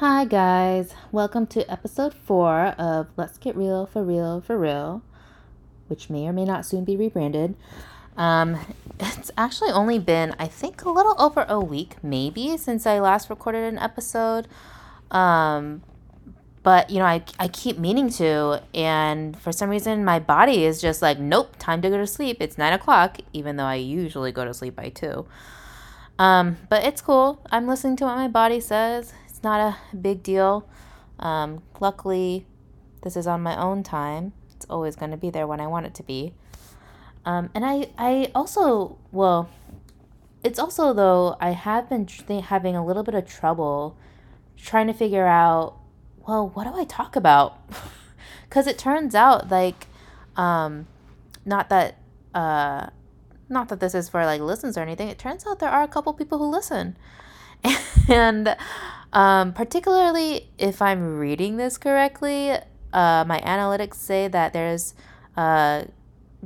Hi, guys. Welcome to episode four of Let's Get Real for Real for Real, which may or may not soon be rebranded. Um, it's actually only been, I think, a little over a week, maybe, since I last recorded an episode. Um, but you know, I, I keep meaning to, and for some reason, my body is just like, nope, time to go to sleep. It's nine o'clock, even though I usually go to sleep by two. Um, but it's cool. I'm listening to what my body says. Not a big deal. Um, luckily, this is on my own time. It's always going to be there when I want it to be. Um, and I, I also, well, it's also though, I have been having a little bit of trouble trying to figure out, well, what do I talk about? Because it turns out, like, um, not that, uh, not that this is for like listens or anything. It turns out there are a couple people who listen. and um, particularly if I'm reading this correctly, uh, my analytics say that there's a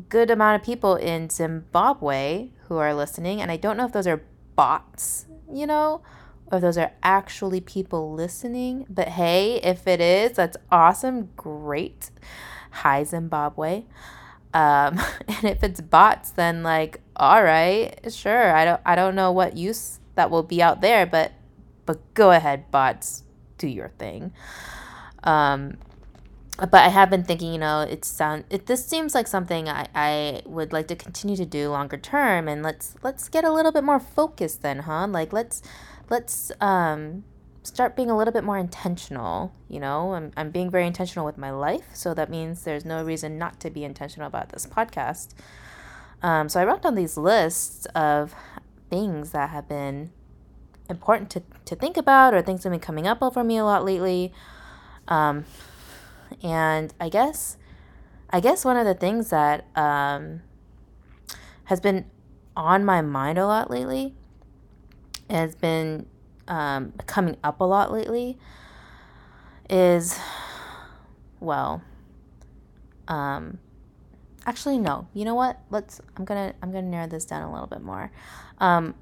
good amount of people in Zimbabwe who are listening. And I don't know if those are bots, you know, or if those are actually people listening. But hey, if it is, that's awesome. Great. Hi, Zimbabwe. Um, and if it's bots, then like, all right, sure. I don't I don't know what use that will be out there, but but go ahead, bots, do your thing. Um, but I have been thinking, you know, it sound it this seems like something I, I would like to continue to do longer term and let's let's get a little bit more focused then, huh? Like let's let's um start being a little bit more intentional. You know, I'm, I'm being very intentional with my life. So that means there's no reason not to be intentional about this podcast. Um, so I wrote down these lists of things that have been important to, to think about or things have been coming up over me a lot lately. Um, and I guess, I guess one of the things that um, has been on my mind a lot lately has been um, coming up a lot lately is, well, um, actually no. You know what? Let's. I'm gonna. I'm gonna narrow this down a little bit more. Um,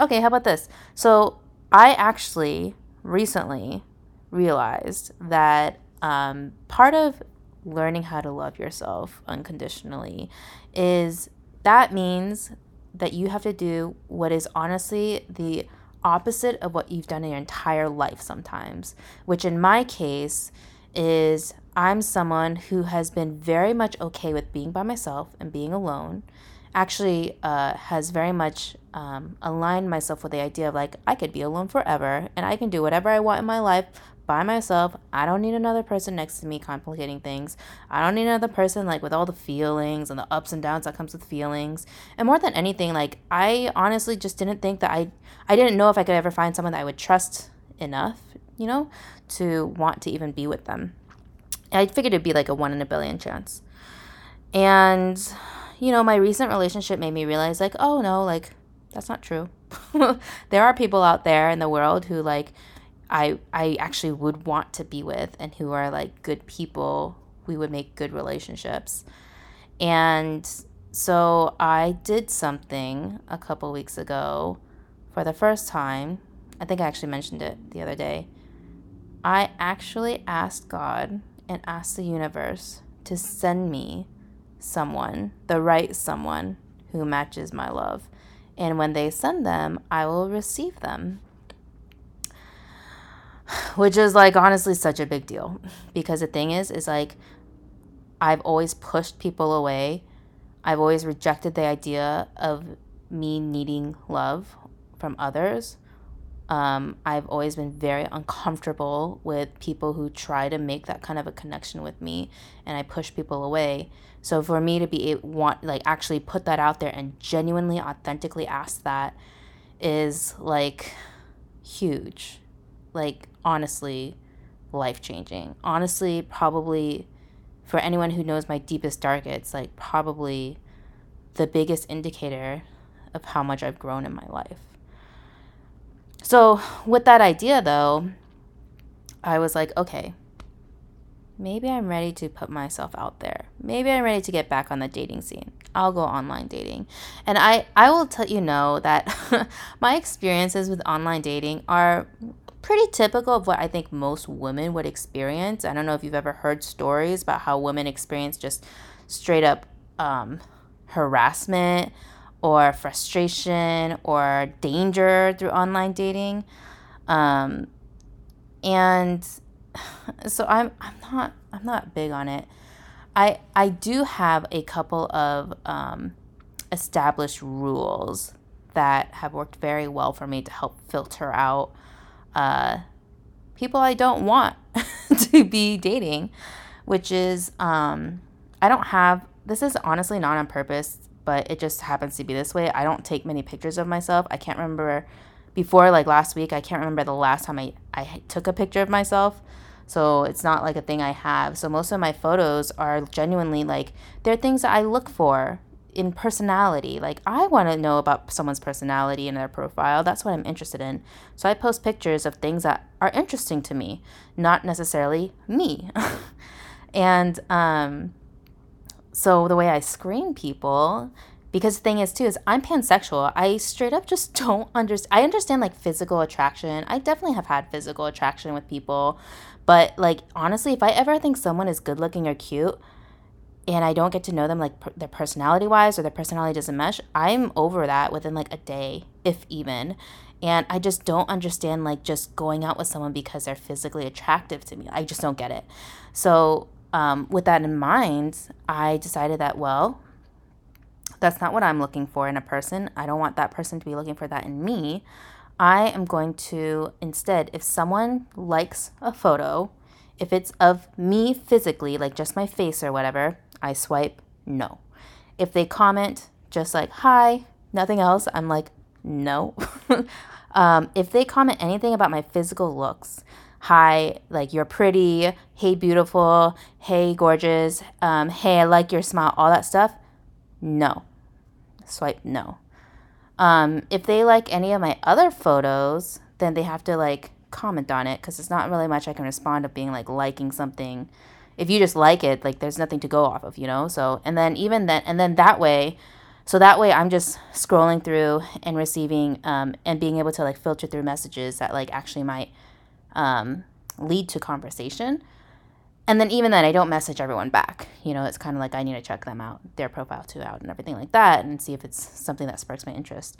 okay. How about this? So I actually recently realized that um, part of learning how to love yourself unconditionally is that means that you have to do what is honestly the opposite of what you've done in your entire life sometimes, which in my case is I'm someone who has been very much okay with being by myself and being alone. Actually, uh, has very much um, aligned myself with the idea of like, I could be alone forever and I can do whatever I want in my life by myself. I don't need another person next to me complicating things. I don't need another person like with all the feelings and the ups and downs that comes with feelings. And more than anything, like I honestly just didn't think that I I didn't know if I could ever find someone that I would trust enough, you know, to want to even be with them. I figured it'd be like a one in a billion chance. And you know, my recent relationship made me realize like, oh no, like that's not true. there are people out there in the world who like I I actually would want to be with and who are like good people. We would make good relationships. And so I did something a couple weeks ago for the first time. I think I actually mentioned it the other day. I actually asked God and asked the universe to send me someone, the right someone who matches my love. And when they send them, I will receive them which is like honestly such a big deal because the thing is is like I've always pushed people away. I've always rejected the idea of me needing love from others. Um, I've always been very uncomfortable with people who try to make that kind of a connection with me, and I push people away. So for me to be want like actually put that out there and genuinely, authentically ask that is like huge like honestly life changing. Honestly, probably for anyone who knows my deepest dark, it's like probably the biggest indicator of how much I've grown in my life. So, with that idea though, I was like, okay, maybe I'm ready to put myself out there. Maybe I'm ready to get back on the dating scene. I'll go online dating. And I I will tell you know that my experiences with online dating are pretty typical of what I think most women would experience. I don't know if you've ever heard stories about how women experience just straight up um, harassment or frustration or danger through online dating. Um, and so I'm I'm not I'm not big on it. I I do have a couple of um, established rules that have worked very well for me to help filter out uh, people I don't want to be dating, which is um, I don't have this is honestly not on purpose, but it just happens to be this way. I don't take many pictures of myself. I can't remember before like last week, I can't remember the last time I, I took a picture of myself. So it's not like a thing I have. So most of my photos are genuinely like they're things that I look for in personality. Like I want to know about someone's personality and their profile. That's what I'm interested in. So I post pictures of things that are interesting to me, not necessarily me. and um so the way I screen people because the thing is too is i'm pansexual. I straight up just don't understand i understand like physical attraction. I definitely have had physical attraction with people. But like honestly if i ever think someone is good looking or cute and i don't get to know them like per- their personality wise or their personality doesn't mesh i'm over that within like a day if even. And i just don't understand like just going out with someone because they're physically attractive to me. I just don't get it. So um, with that in mind i decided that well that's not what I'm looking for in a person. I don't want that person to be looking for that in me. I am going to instead, if someone likes a photo, if it's of me physically, like just my face or whatever, I swipe no. If they comment just like hi, nothing else, I'm like no. um, if they comment anything about my physical looks, hi, like you're pretty, hey, beautiful, hey, gorgeous, um, hey, I like your smile, all that stuff, no swipe no. Um, if they like any of my other photos, then they have to like comment on it because it's not really much I can respond of being like liking something. If you just like it, like there's nothing to go off of, you know? So, and then even then, and then that way, so that way I'm just scrolling through and receiving um, and being able to like filter through messages that like actually might um, lead to conversation. And then even then i don't message everyone back. You know it's kind of like i need to check them out their profile too out and everything like that and see if it's something that sparks my interest.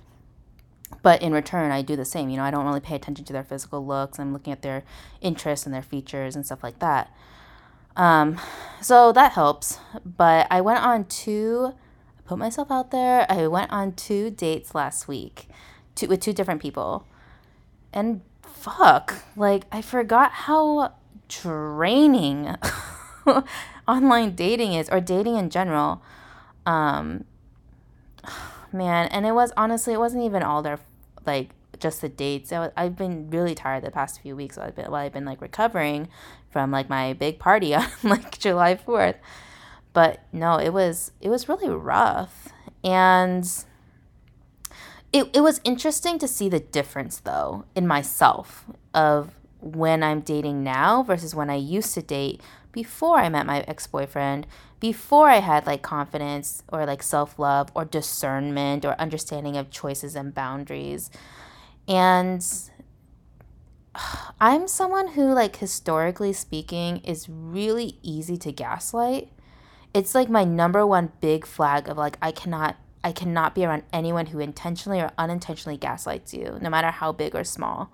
But in return i do the same. You know i don't really pay attention to their physical looks. I'm looking at their interests and their features and stuff like that. Um, so that helps. But i went on two i put myself out there. I went on two dates last week two, with two different people. And fuck? Like i forgot how draining online dating is or dating in general. Um man and it was honestly it wasn't even all their like just the dates. Was, i've been really tired the past few weeks while I've, been, while I've been like recovering from like my big party on like july 4th but no it was it was really rough. And it, it was interesting to see the difference though in myself of when I'm dating now versus when I used to date before I met my ex boyfriend, before I had like confidence or like self love or discernment or understanding of choices and boundaries. And I'm someone who, like, historically speaking, is really easy to gaslight. It's like my number one big flag of like, I cannot. I cannot be around anyone who intentionally or unintentionally gaslights you, no matter how big or small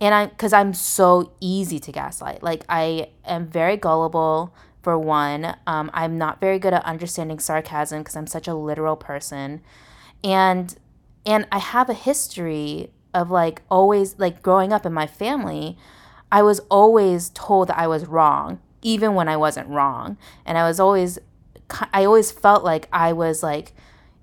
and I because I'm so easy to gaslight. Like I am very gullible for one. Um, I'm not very good at understanding sarcasm because I'm such a literal person, and and I have a history of like always like growing up in my family. I was always told that I was wrong, even when I wasn't wrong, and I was always I always felt like I was like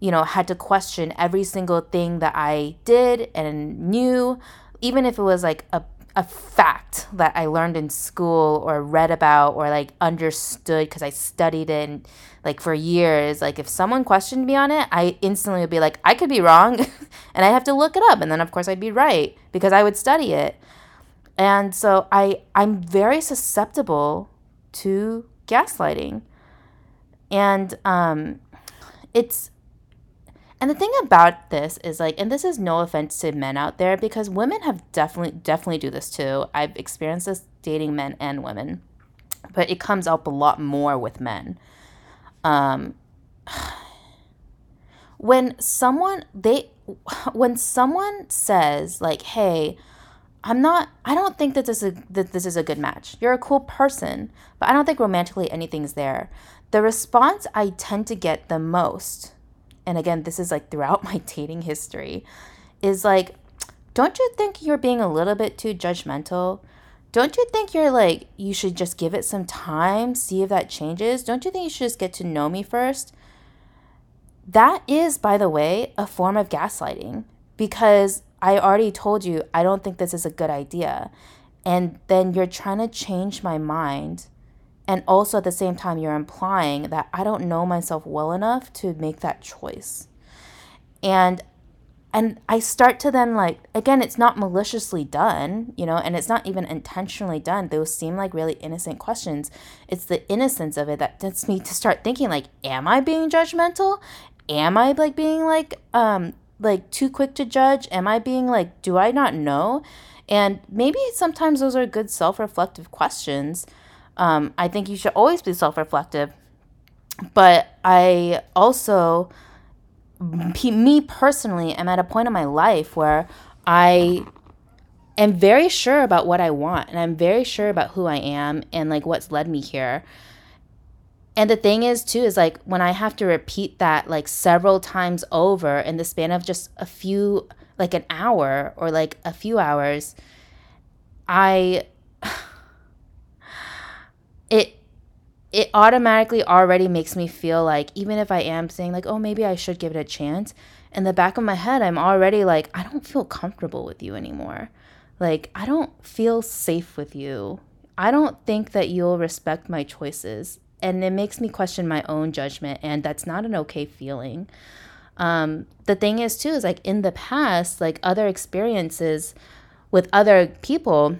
you know, had to question every single thing that I did and knew even if it was like a a fact that I learned in school or read about or like understood because I studied it and, like for years. Like if someone questioned me on it, I instantly would be like, I could be wrong and I have to look it up. And then of course I'd be right because I would study it. And so I I'm very susceptible to gaslighting. And um it's And the thing about this is like, and this is no offense to men out there because women have definitely, definitely do this too. I've experienced this dating men and women, but it comes up a lot more with men. Um, when someone they when someone says like, "Hey, I'm not I don't think that this is that this is a good match. You're a cool person, but I don't think romantically anything's there." The response I tend to get the most and again, this is like throughout my dating history, is like, don't you think you're being a little bit too judgmental? Don't you think you're like, you should just give it some time, see if that changes? Don't you think you should just get to know me first? That is, by the way, a form of gaslighting because I already told you I don't think this is a good idea. And then you're trying to change my mind and also at the same time, you're implying that I don't know myself well enough to make that choice. And and I start to then like again, it's not maliciously done, you know, and it's not even intentionally done. Those seem like really innocent questions. It's the innocence of it that gets me to start thinking like, am I being judgmental? Am I like being like um like too quick to judge? Am I being like, do I not know? And maybe sometimes those are good self-reflective questions um, I think you should always be self reflective. But I also, me personally, am at a point in my life where I am very sure about what I want and I'm very sure about who I am and like what's led me here. And the thing is, too, is like when I have to repeat that like several times over in the span of just a few, like an hour or like a few hours, I it it automatically already makes me feel like even if I am saying like, oh, maybe I should give it a chance, in the back of my head, I'm already like, I don't feel comfortable with you anymore. Like, I don't feel safe with you. I don't think that you'll respect my choices. And it makes me question my own judgment. And that's not an okay feeling. Um, the thing is, too, is like in the past, like other experiences with other people,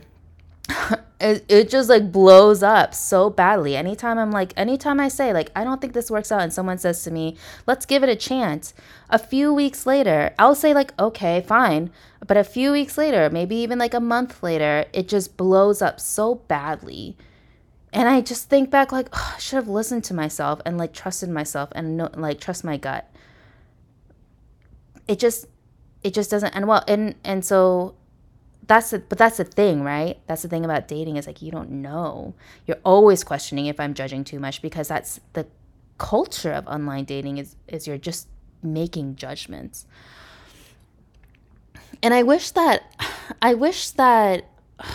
it, it just like blows up so badly. Anytime i'm like anytime i say like i don't think this works out and someone says to me let's give it a chance a few weeks later i'll say like okay fine but a few weeks later maybe even like a month later it just blows up so badly. And i just think back like oh, i should have listened to myself and like trusted myself and no, like trust my gut. It just it just doesn't end well and and so that's the, but that's the thing, right? That's the thing about dating is like you don't know. You're always questioning if I'm judging too much because that's the culture of online dating is is you're just making judgments. And I wish that I wish that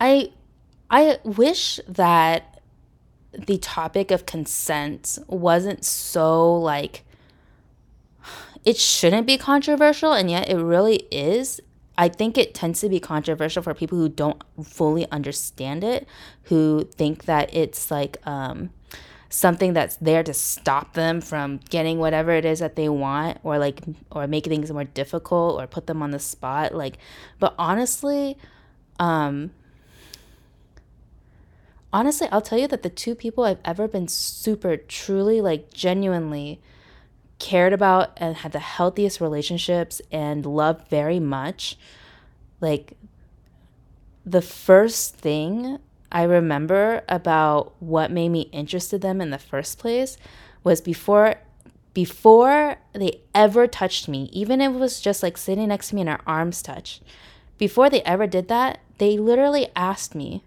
I I wish that the topic of consent wasn't so like it shouldn't be controversial, and yet it really is. I think it tends to be controversial for people who don't fully understand it, who think that it's like um, something that's there to stop them from getting whatever it is that they want, or like, or make things more difficult, or put them on the spot. Like, but honestly, um, honestly, I'll tell you that the two people I've ever been super, truly, like, genuinely cared about and had the healthiest relationships and loved very much, like the first thing I remember about what made me interested them in the first place was before before they ever touched me, even if it was just like sitting next to me and our arms touched. Before they ever did that, they literally asked me,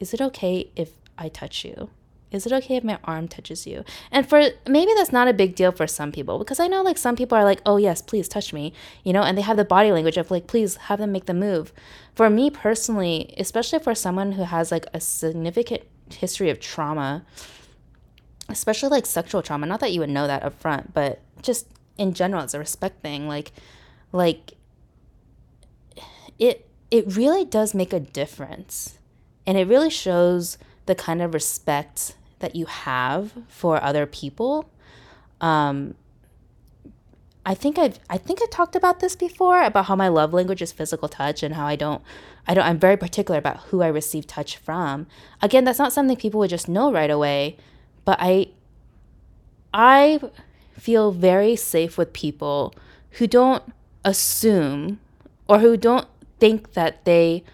"Is it okay if I touch you?" Is it okay if my arm touches you? And for maybe that's not a big deal for some people because I know like some people are like, oh, yes, please touch me, you know, and they have the body language of like, please have them make the move. For me personally, especially for someone who has like a significant history of trauma, especially like sexual trauma, not that you would know that up front, but just in general, it's a respect thing. Like, like, it it really does make a difference and it really shows the kind of respect that you have for other people. Um, I think I've I think I talked about this before about how my love language is physical touch and how I don't I don't I'm very particular about who I receive touch from. Again, that's not something people would just know right away, but I I feel very safe with people who don't assume or who don't think that they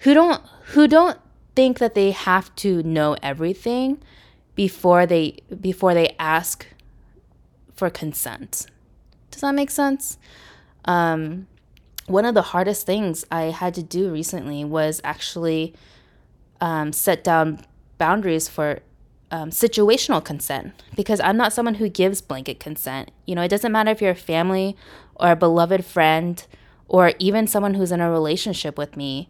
who don't who don't think that they have to know everything before they before they ask for consent. Does that make sense? Um, one of the hardest things I had to do recently was actually um, set down boundaries for um, situational consent because I'm not someone who gives blanket consent. You know, it doesn't matter if you're a family or a beloved friend or even someone who's in a relationship with me.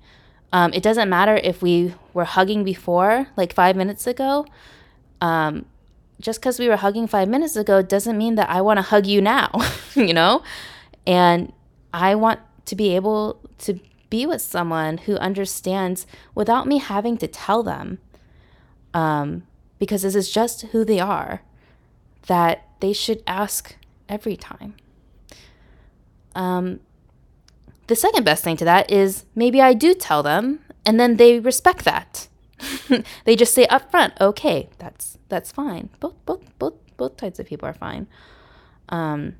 Um, it doesn't matter if we were hugging before, like five minutes ago. Um, just because we were hugging five minutes ago doesn't mean that I want to hug you now, you know? And I want to be able to be with someone who understands without me having to tell them. Um, because this is just who they are, that they should ask every time. Um, the second best thing to that is maybe I do tell them and then they respect that. they just say up front, okay, that's that's fine. Both both both both types of people are fine. Um,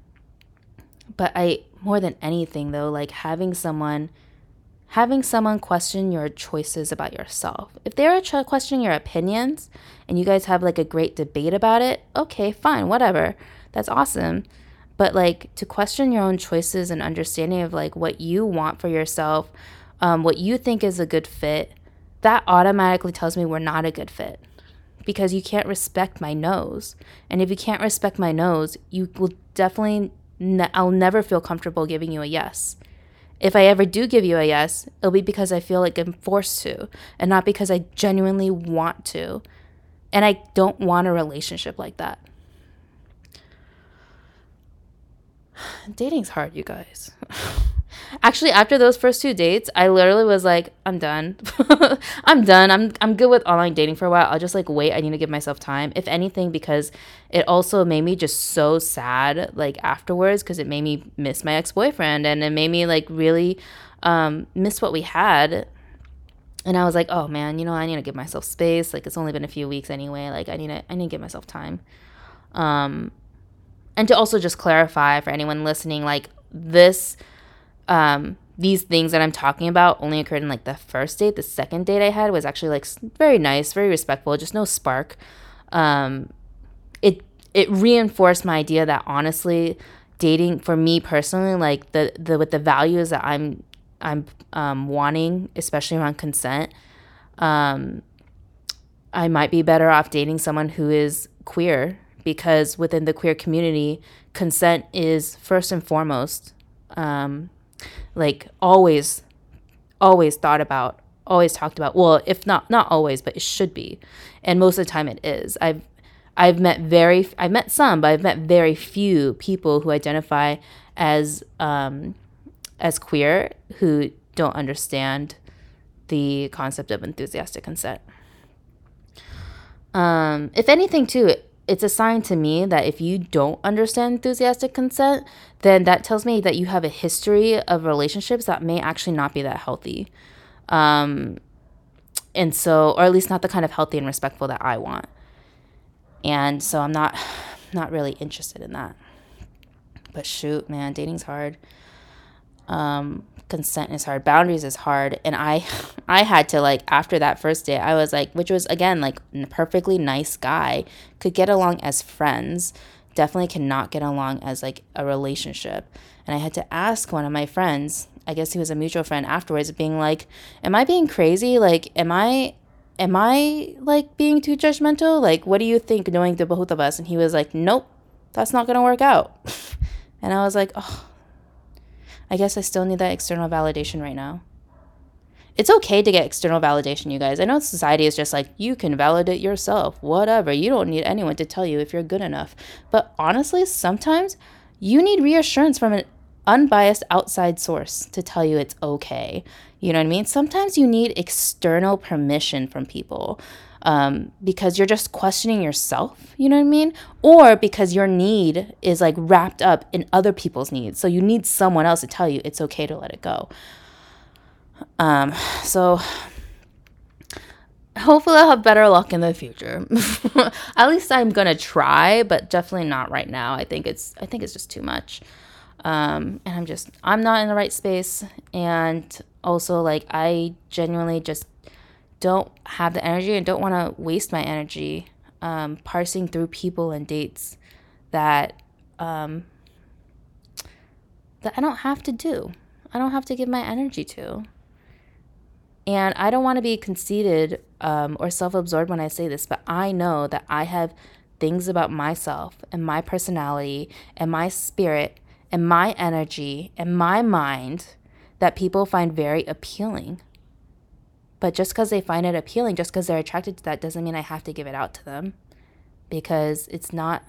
but I more than anything though, like having someone having someone question your choices about yourself. If they're ch- questioning your opinions and you guys have like a great debate about it, okay, fine, whatever. That's awesome. But like to question your own choices and understanding of like what you want for yourself, um, what you think is a good fit, that automatically tells me we're not a good fit because you can't respect my nose. And if you can't respect my nose, you will definitely, ne- I'll never feel comfortable giving you a yes. If I ever do give you a yes, it'll be because I feel like I'm forced to and not because I genuinely want to. And I don't want a relationship like that. Dating's hard, you guys. Actually, after those first two dates, I literally was like, I'm done. I'm done. I'm I'm good with online dating for a while. I'll just like wait. I need to give myself time. If anything, because it also made me just so sad like afterwards because it made me miss my ex-boyfriend and it made me like really um, miss what we had. And I was like, oh man, you know, I need to give myself space. Like it's only been a few weeks anyway. Like I need to I need to give myself time. Um and to also just clarify for anyone listening, like this um, these things that I'm talking about only occurred in like the first date. The second date I had was actually like very nice, very respectful, just no spark. Um, it it reinforced my idea that honestly, dating for me personally, like the the with the values that I'm I'm um, wanting, especially around consent, um, I might be better off dating someone who is queer because within the queer community, consent is first and foremost. Um, like always always thought about always talked about. Well if not not always but it should be. And most of the time it is. I've i've met very i've met some but i've met very few people who identify as um as queer who don't understand the concept of enthusiastic consent. Um if anything too it's a sign to me that if you don't understand enthusiastic consent, then that tells me that you have a history of relationships that may actually not be that healthy. Um, and so, or at least not the kind of healthy and respectful that I want. And so I'm not, not really interested in that. But shoot, man, dating's hard. Um, consent is hard boundaries is hard and i i had to like after that first day i was like which was again like a perfectly nice guy could get along as friends definitely cannot get along as like a relationship. And i had to ask one of my friends i guess he was a mutual friend afterwards being like am i being crazy? Like am i am i like being too judgmental? Like what do you think knowing the both of us? And he was like nope that's not gonna work out. And i was like oh I guess I still need that external validation right now. It's okay to get external validation, you guys. I know society is just like, you can validate yourself, whatever. You don't need anyone to tell you if you're good enough. But honestly, sometimes you need reassurance from an unbiased outside source to tell you it's okay. You know what I mean? Sometimes you need external permission from people um, because you're just questioning yourself, you know what I mean? Or because your need is like wrapped up in other people's needs. So you need someone else to tell you it's okay to let it go. Um, so hopefully I'll have better luck in the future. At least I'm gonna try, but definitely not right now. I think it's I think it's just too much. Um, and I'm just I'm not in the right space, and also like I genuinely just don't have the energy and don't want to waste my energy um, parsing through people and dates that um, that I don't have to do. I don't have to give my energy to. And I don't want to be conceited um, or self absorbed when I say this, but I know that I have things about myself and my personality and my spirit and my energy and my mind that people find very appealing. But just because they find it appealing, just because they're attracted to that, doesn't mean I have to give it out to them. Because it's not,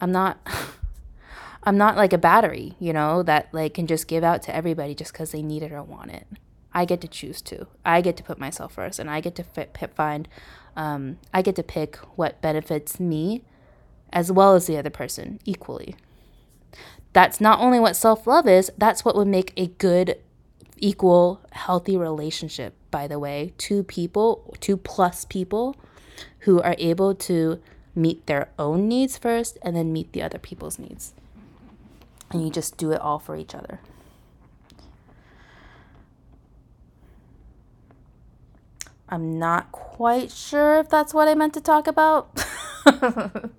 I'm not. I'm not like a battery, you know, that like can just give out to everybody just because they need it or want it. I get to choose to. I get to put myself first, and I get to fit, find. Um, I get to pick what benefits me, as well as the other person equally. That's not only what self love is. That's what would make a good, equal, healthy relationship. By the way, two people, two plus people, who are able to meet their own needs first, and then meet the other people's needs and you just do it all for each other. I'm not quite sure if that's what I meant to talk about.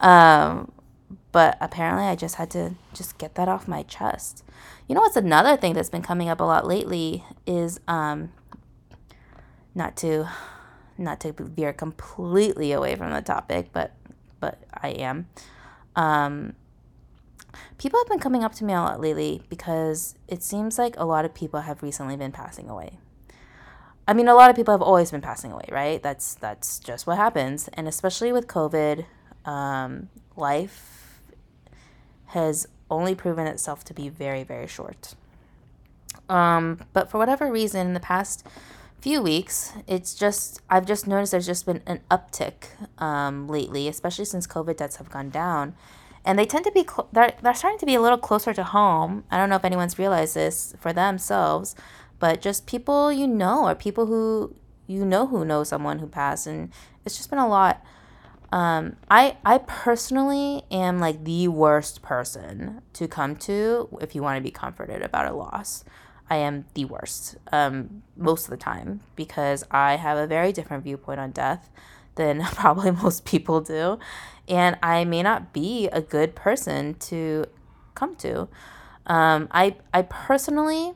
um, but apparently I just had to just get that off my chest. You know what's another thing that's been coming up a lot lately is um not to not to veer completely away from the topic, but but I am. Um people have been coming up to me a lot lately because it seems like a lot of people have recently been passing away. I mean, a lot of people have always been passing away, right? That's that's just what happens, and especially with COVID, um, life has only proven itself to be very, very short. Um, but for whatever reason, in the past few weeks, it's just I've just noticed there's just been an uptick um, lately, especially since COVID deaths have gone down. And they tend to be cl- they're, they're starting to be a little closer to home. I don't know if anyone's realized this for themselves but just people you know or people who you know who know someone who passed and it's just been a lot. Um, I I personally am like the worst person to come to if you want to be comforted about a loss. I am the worst um, most of the time because I have a very different viewpoint on death than probably most people do, and I may not be a good person to come to. Um, I I personally,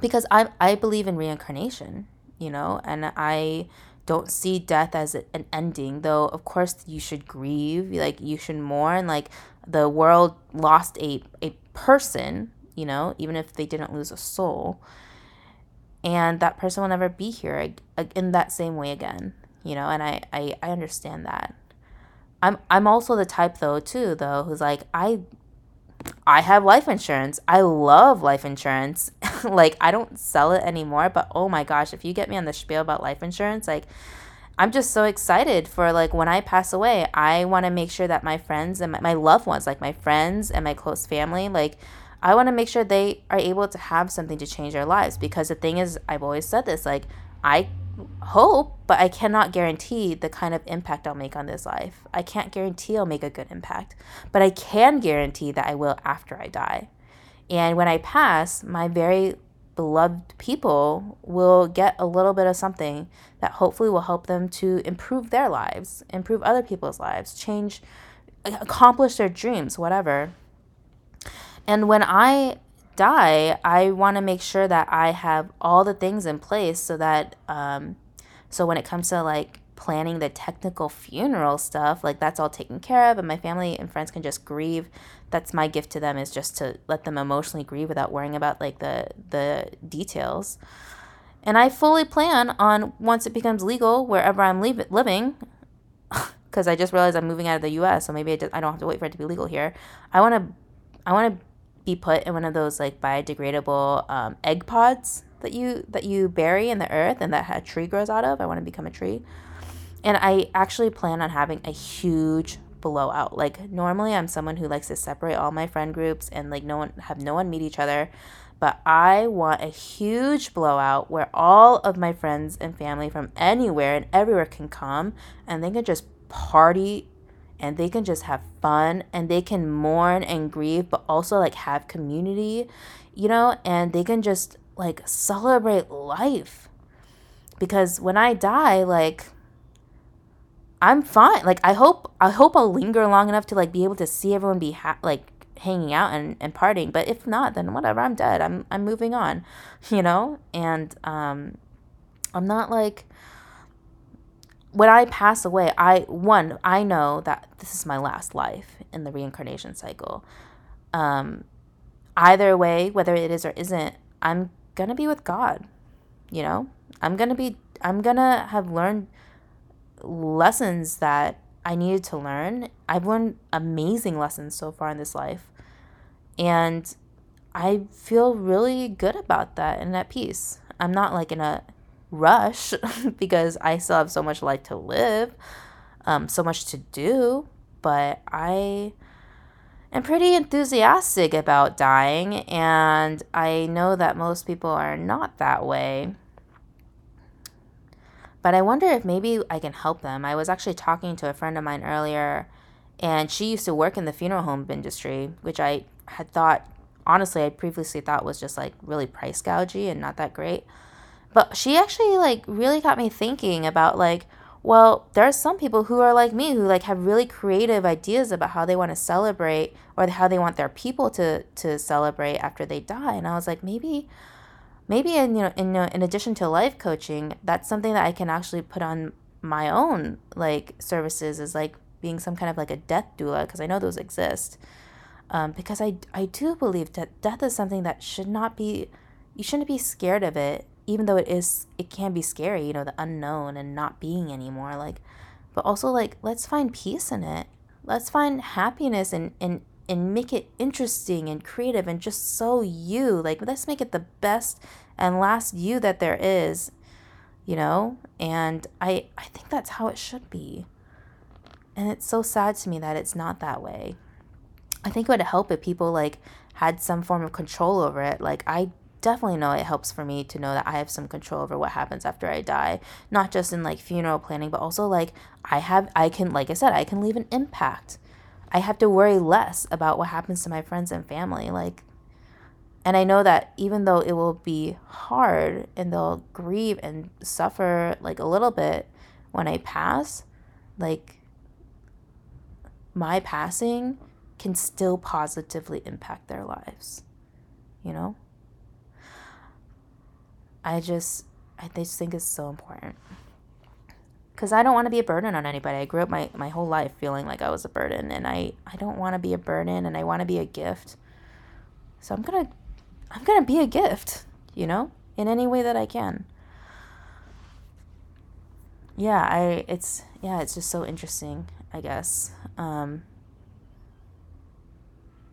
because I I believe in reincarnation, you know, and I don't see death as an ending. Though of course you should grieve, like you should mourn, like the world lost a a person, you know, even if they didn't lose a soul, and that person will never be here in that same way again, you know, and I I, I understand that. I'm I'm also the type though too though who's like I I have life insurance. I love life insurance. like I don't sell it anymore, but oh my gosh, if you get me on the spiel about life insurance, like I'm just so excited for like when I pass away, I want to make sure that my friends and my, my loved ones, like my friends and my close family, like I want to make sure they are able to have something to change their lives because the thing is I've always said this like I hope, but I cannot guarantee the kind of impact I'll make on this life. I can't guarantee I'll make a good impact, but I can guarantee that I will after I die. And when I pass, my very beloved people will get a little bit of something that hopefully will help them to improve their lives, improve other people's lives, change, accomplish their dreams, whatever. And when I die, I want to make sure that I have all the things in place so that, um, so when it comes to like planning the technical funeral stuff, like that's all taken care of, and my family and friends can just grieve. That's my gift to them is just to let them emotionally grieve without worrying about like the the details. And I fully plan on once it becomes legal wherever I'm leave- living, because I just realized I'm moving out of the U.S. So maybe I, just, I don't have to wait for it to be legal here. I want to, I want to be put in one of those like biodegradable um, egg pods that you that you bury in the earth and that a tree grows out of. I want to become a tree. And I actually plan on having a huge blowout. Like normally I'm someone who likes to separate all my friend groups and like no one have no one meet each other. But I want a huge blowout where all of my friends and family from anywhere and everywhere can come and they can just party and they can just have fun and they can mourn and grieve but also like have community, you know, and they can just like celebrate life. Because when I die, like I'm fine. Like I hope I hope I'll linger long enough to like be able to see everyone be ha- like hanging out and, and partying. But if not, then whatever, I'm dead. I'm I'm moving on, you know? And um I'm not like when I pass away, I one, I know that this is my last life in the reincarnation cycle. Um either way, whether it is or isn't, I'm to be with God. You know? I'm to be I'm to have learned lessons that I needed to learn. I've learned amazing lessons so far in this life. And I feel really good about that and at peace. I'm not like in a rush because I still have so much life to live, um, so much to do, but I am pretty enthusiastic about dying, and I know that most people are not that way. But I wonder if maybe I can help them. I was actually talking to a friend of mine earlier, and she used to work in the funeral home industry, which I had thought, honestly, I previously thought was just like really price gougy and not that great. But she actually like really got me thinking about like, well, there are some people who are like me who like have really creative ideas about how they want to celebrate or how they want their people to to celebrate after they die. And I was like, maybe maybe in you know in in addition to life coaching, that's something that I can actually put on my own like services is like being some kind of like a death doula because I know those exist. Um, because I I do believe that death is something that should not be you shouldn't be scared of it even though it is it can be scary you know the unknown and not being anymore like but also like let's find peace in it let's find happiness and and and make it interesting and creative and just so you. Like, let's make it the best and last you that there is, you know? And I, I think that's how it should be. And it's so sad to me that it's not that way. I think it would help if people like had some form of control over it. Like, I definitely know it helps for me to know that I have some control over what happens after I die, not just in like funeral planning, but also like I have, I can, like I said, I can leave an impact I have to worry less about what happens to my friends and family. Like, and I know that even though it will be hard and they'll grieve and suffer like a little bit when I pass, like, my passing can still positively impact their lives. You know? I just, I just think it's so important because I don't want to be a burden on anybody. I grew up my, my whole life feeling like I was a burden, and I, I don't want to be a burden, and I want to be a gift. So I'm gonna I'm gonna be a gift, you know, in any way that I can. Yeah, I it's yeah, it's just so interesting, I guess. Um,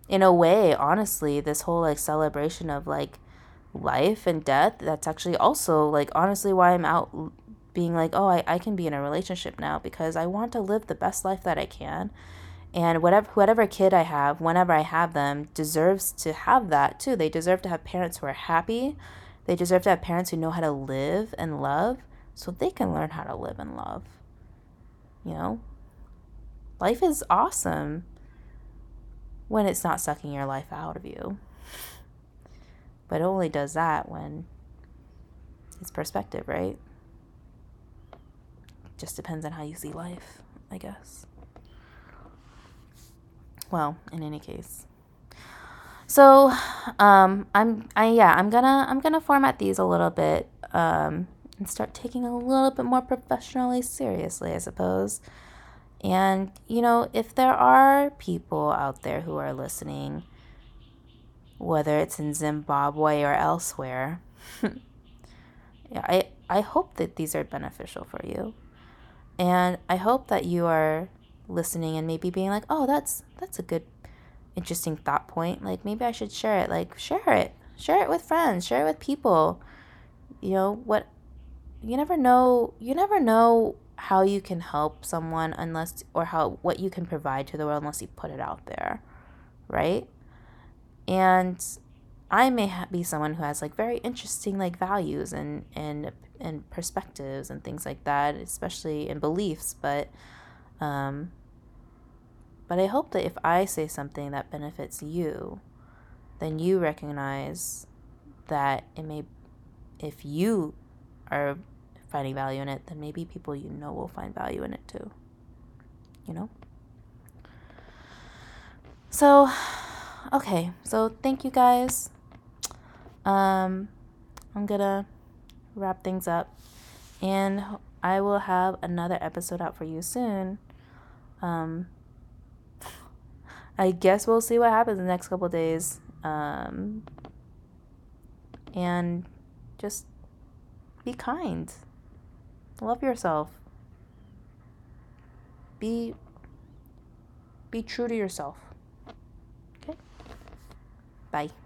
in a way, honestly, this whole like celebration of like life and death, that's actually also like honestly why I'm out being like, oh, I, I can be in a relationship now because I want to live the best life that I can. And whatever whatever kid I have, whenever I have them, deserves to have that too. They deserve to have parents who are happy. They deserve to have parents who know how to live and love so they can learn how to live and love. You know? Life is awesome when it's not sucking your life out of you. But it only does that when it's perspective, right? just depends on how you see life, I guess. Well, in any case. So, um, I'm, I, yeah, I'm gonna, I'm gonna format these a little bit, um, and start taking a little bit more professionally seriously, I suppose. And, you know, if there are people out there who are listening, whether it's in Zimbabwe or elsewhere, yeah, I, I hope that these are beneficial for you. And I hope that you are listening and maybe being like, "Oh, that's that's a good interesting thought point. Like maybe I should share it. Like share it. Share it with friends, share it with people. You know, what you never know, you never know how you can help someone unless or how what you can provide to the world unless you put it out there right and i may ha- be someone who has like very interesting like values and and and perspectives and things like that especially in beliefs but um but i hope that if i say something that benefits you then you recognize that it may if you are finding value in it, then maybe people you know will find value in it too. You know? So, okay. So, thank you guys. Um I'm to wrap things up and I will have another episode out for you soon. Um I guess we'll see what happens in the next couple days. Um and just be kind. Love yourself. Be be true to yourself. Bye.